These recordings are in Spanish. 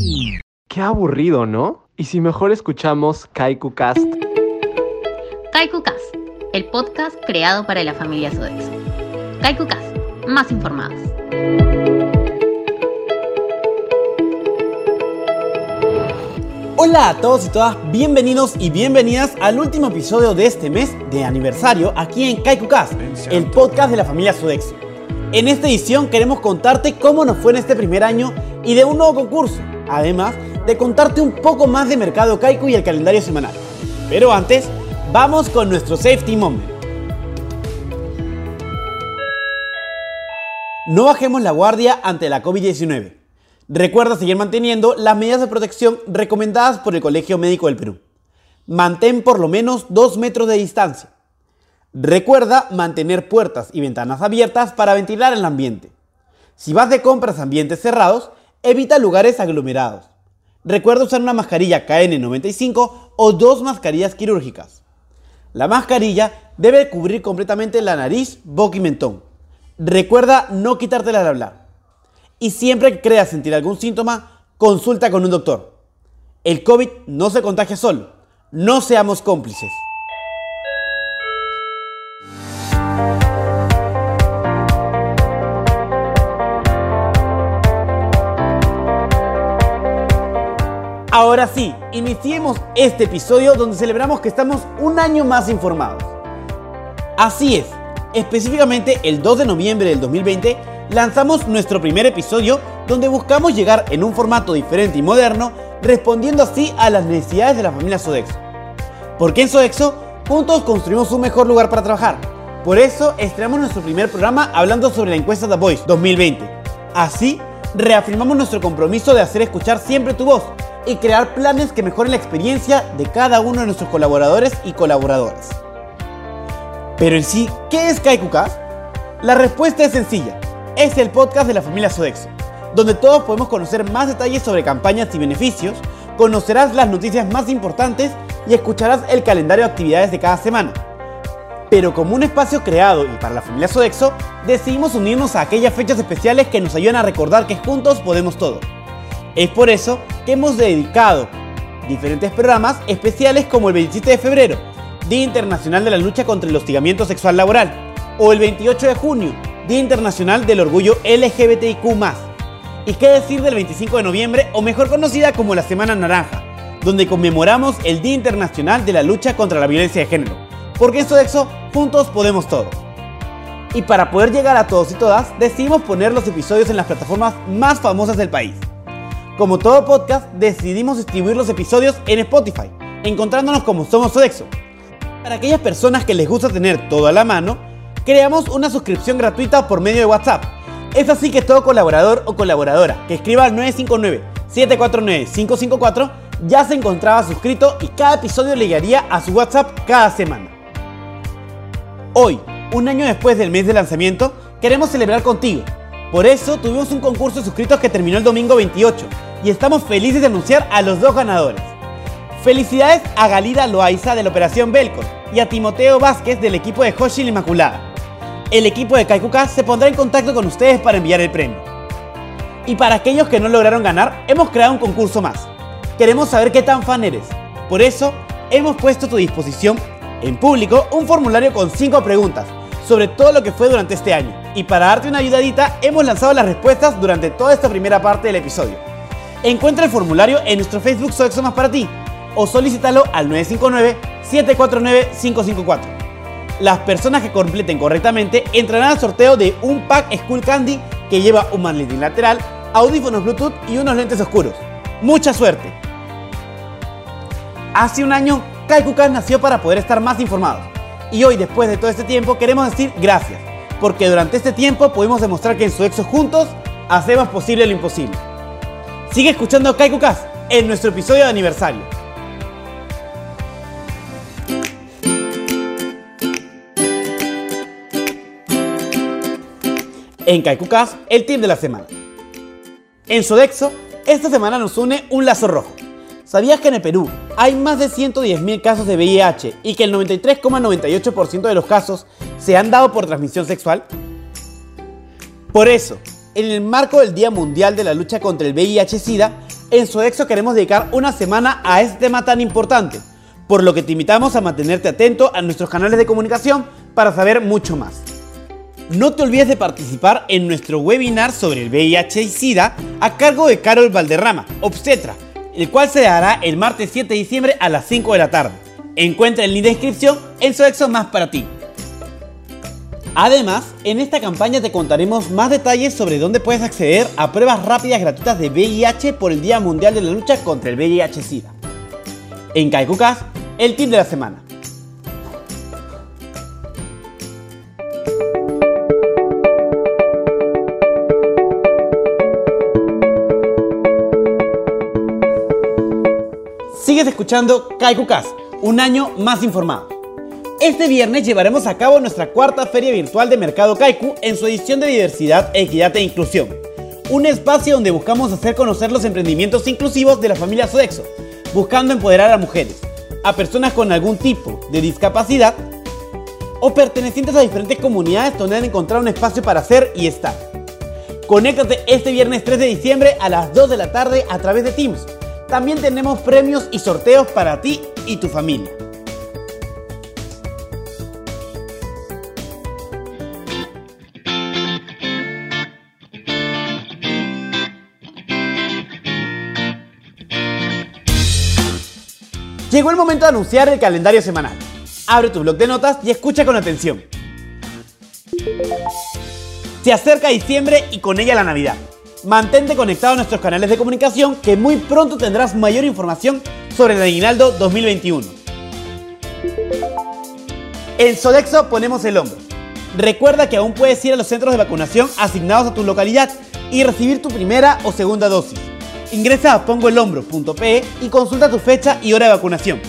Mm. Qué aburrido, ¿no? Y si mejor escuchamos Kaiku Cast. Kaiku Cast, el podcast creado para la familia Sodexo. Kaiku Cast, más informados. Hola a todos y todas, bienvenidos y bienvenidas al último episodio de este mes de aniversario aquí en Kaiku Cast, el podcast de la familia Sodexo. En esta edición queremos contarte cómo nos fue en este primer año y de un nuevo concurso, además de contarte un poco más de Mercado Kaiku y el calendario semanal. Pero antes, vamos con nuestro Safety Moment. No bajemos la guardia ante la COVID-19. Recuerda seguir manteniendo las medidas de protección recomendadas por el Colegio Médico del Perú. Mantén por lo menos 2 metros de distancia. Recuerda mantener puertas y ventanas abiertas para ventilar el ambiente. Si vas de compras a ambientes cerrados, evita lugares aglomerados. Recuerda usar una mascarilla KN95 o dos mascarillas quirúrgicas. La mascarilla debe cubrir completamente la nariz, boca y mentón. Recuerda no quitártela al hablar. Y siempre que creas sentir algún síntoma, consulta con un doctor. El COVID no se contagia solo. No seamos cómplices. Ahora sí, iniciemos este episodio donde celebramos que estamos un año más informados. Así es, específicamente el 2 de noviembre del 2020 lanzamos nuestro primer episodio donde buscamos llegar en un formato diferente y moderno, respondiendo así a las necesidades de la familia Sodexo. Porque en Sodexo juntos construimos un mejor lugar para trabajar. Por eso estrenamos nuestro primer programa hablando sobre la encuesta The Voice 2020. Así, reafirmamos nuestro compromiso de hacer escuchar siempre tu voz y crear planes que mejoren la experiencia de cada uno de nuestros colaboradores y colaboradoras. Pero en sí, ¿qué es KaikuCast? La respuesta es sencilla. Es el podcast de la familia Sodexo, donde todos podemos conocer más detalles sobre campañas y beneficios, conocerás las noticias más importantes y escucharás el calendario de actividades de cada semana. Pero como un espacio creado y para la familia Sodexo, decidimos unirnos a aquellas fechas especiales que nos ayudan a recordar que juntos podemos todo. Es por eso que hemos dedicado diferentes programas especiales como el 27 de febrero, Día Internacional de la Lucha contra el Hostigamiento Sexual Laboral, o el 28 de junio, Día Internacional del Orgullo LGBTIQ+. ¿Y qué decir del 25 de noviembre, o mejor conocida como la Semana Naranja, donde conmemoramos el Día Internacional de la Lucha contra la Violencia de Género? Porque en Sodexo, juntos podemos todo. Y para poder llegar a todos y todas, decidimos poner los episodios en las plataformas más famosas del país. Como todo podcast, decidimos distribuir los episodios en Spotify, encontrándonos como Somos Sodexo. Para aquellas personas que les gusta tener todo a la mano, creamos una suscripción gratuita por medio de WhatsApp. Es así que todo colaborador o colaboradora que escriba al 959-749-554 ya se encontraba suscrito y cada episodio le llegaría a su WhatsApp cada semana. Hoy, un año después del mes de lanzamiento, queremos celebrar contigo. Por eso tuvimos un concurso de suscritos que terminó el domingo 28 y estamos felices de anunciar a los dos ganadores. Felicidades a Galida Loaiza de la Operación Belcon y a Timoteo Vázquez del equipo de Hoshi la Inmaculada. El equipo de Kaikuka se pondrá en contacto con ustedes para enviar el premio. Y para aquellos que no lograron ganar, hemos creado un concurso más. Queremos saber qué tan fan eres. Por eso, hemos puesto a tu disposición, en público, un formulario con 5 preguntas sobre todo lo que fue durante este año. Y para darte una ayudadita, hemos lanzado las respuestas durante toda esta primera parte del episodio. Encuentra el formulario en nuestro Facebook Sodexo Más para ti o solicítalo al 959-749-554. Las personas que completen correctamente entrarán al sorteo de un pack School Candy que lleva un maletín lateral, audífonos Bluetooth y unos lentes oscuros. ¡Mucha suerte! Hace un año, Kaikukas nació para poder estar más informados. Y hoy, después de todo este tiempo, queremos decir gracias. Porque durante este tiempo pudimos demostrar que en Sodexo juntos hacemos posible lo imposible. Sigue escuchando Kaikukas en nuestro episodio de aniversario. En Kaikukas, el tip de la semana. En Sodexo, esta semana nos une un lazo rojo. ¿Sabías que en el Perú hay más de 110.000 casos de VIH y que el 93,98% de los casos se han dado por transmisión sexual? Por eso, en el marco del Día Mundial de la Lucha contra el VIH-Sida, en Sodexo queremos dedicar una semana a este tema tan importante, por lo que te invitamos a mantenerte atento a nuestros canales de comunicación para saber mucho más. No te olvides de participar en nuestro webinar sobre el VIH y SIDA a cargo de Carol Valderrama, obstetra, el cual se dará el martes 7 de diciembre a las 5 de la tarde. Encuentra el link de inscripción en Sodexo Más para ti. Además, en esta campaña te contaremos más detalles sobre dónde puedes acceder a pruebas rápidas gratuitas de VIH por el Día Mundial de la Lucha contra el VIH-Sida. En Kaikukas, el tip de la semana. Sigues escuchando Kaikukas, un año más informado. Este viernes llevaremos a cabo nuestra cuarta feria virtual de Mercado Kaiku en su edición de diversidad, equidad e inclusión. Un espacio donde buscamos hacer conocer los emprendimientos inclusivos de la familia Sodexo, buscando empoderar a mujeres, a personas con algún tipo de discapacidad o pertenecientes a diferentes comunidades donde han encontrado un espacio para hacer y estar. Conéctate este viernes 3 de diciembre a las 2 de la tarde a través de Teams. También tenemos premios y sorteos para ti y tu familia. Llegó el momento de anunciar el calendario semanal. Abre tu blog de notas y escucha con atención. Se acerca diciembre y con ella la Navidad. Mantente conectado a nuestros canales de comunicación que muy pronto tendrás mayor información sobre el aguinaldo 2021. En Sodexo ponemos el hombro. Recuerda que aún puedes ir a los centros de vacunación asignados a tu localidad y recibir tu primera o segunda dosis. Ingresa a pongoelhombro.pe y consulta tu fecha y hora de vacunación.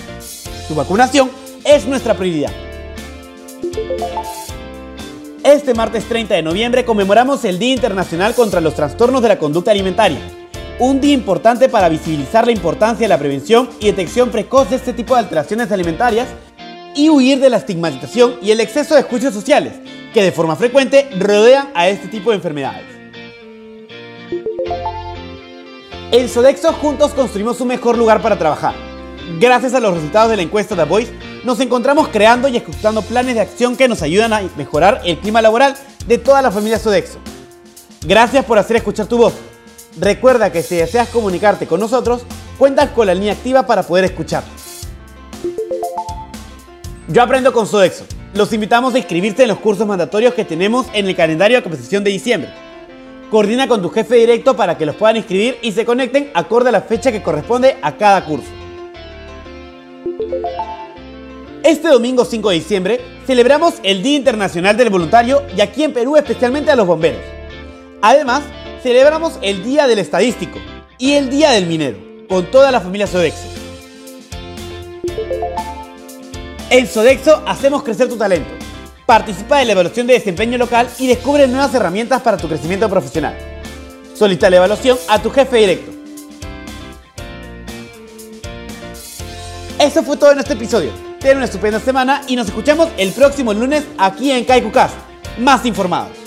Tu vacunación es nuestra prioridad. Este martes 30 de noviembre conmemoramos el Día Internacional contra los Trastornos de la Conducta Alimentaria. Un día importante para visibilizar la importancia de la prevención y detección precoz de este tipo de alteraciones alimentarias y huir de la estigmatización y el exceso de juicios sociales que de forma frecuente rodean a este tipo de enfermedades. En Sodexo juntos construimos un mejor lugar para trabajar. Gracias a los resultados de la encuesta de Voice, nos encontramos creando y ejecutando planes de acción que nos ayudan a mejorar el clima laboral de toda la familia Sodexo. Gracias por hacer escuchar tu voz. Recuerda que si deseas comunicarte con nosotros, cuentas con la línea activa para poder escuchar. Yo aprendo con Sodexo. Los invitamos a inscribirse en los cursos mandatorios que tenemos en el calendario de capacitación de diciembre. Coordina con tu jefe directo para que los puedan inscribir y se conecten acorde a la fecha que corresponde a cada curso. Este domingo 5 de diciembre celebramos el Día Internacional del Voluntario y aquí en Perú especialmente a los bomberos. Además, celebramos el Día del Estadístico y el Día del Minero, con toda la familia Sodexo. En Sodexo hacemos crecer tu talento. Participa en la evaluación de desempeño local y descubre nuevas herramientas para tu crecimiento profesional. Solicita la evaluación a tu jefe directo. Eso fue todo en este episodio. Ten una estupenda semana y nos escuchamos el próximo lunes aquí en Kaikucast. Más informados.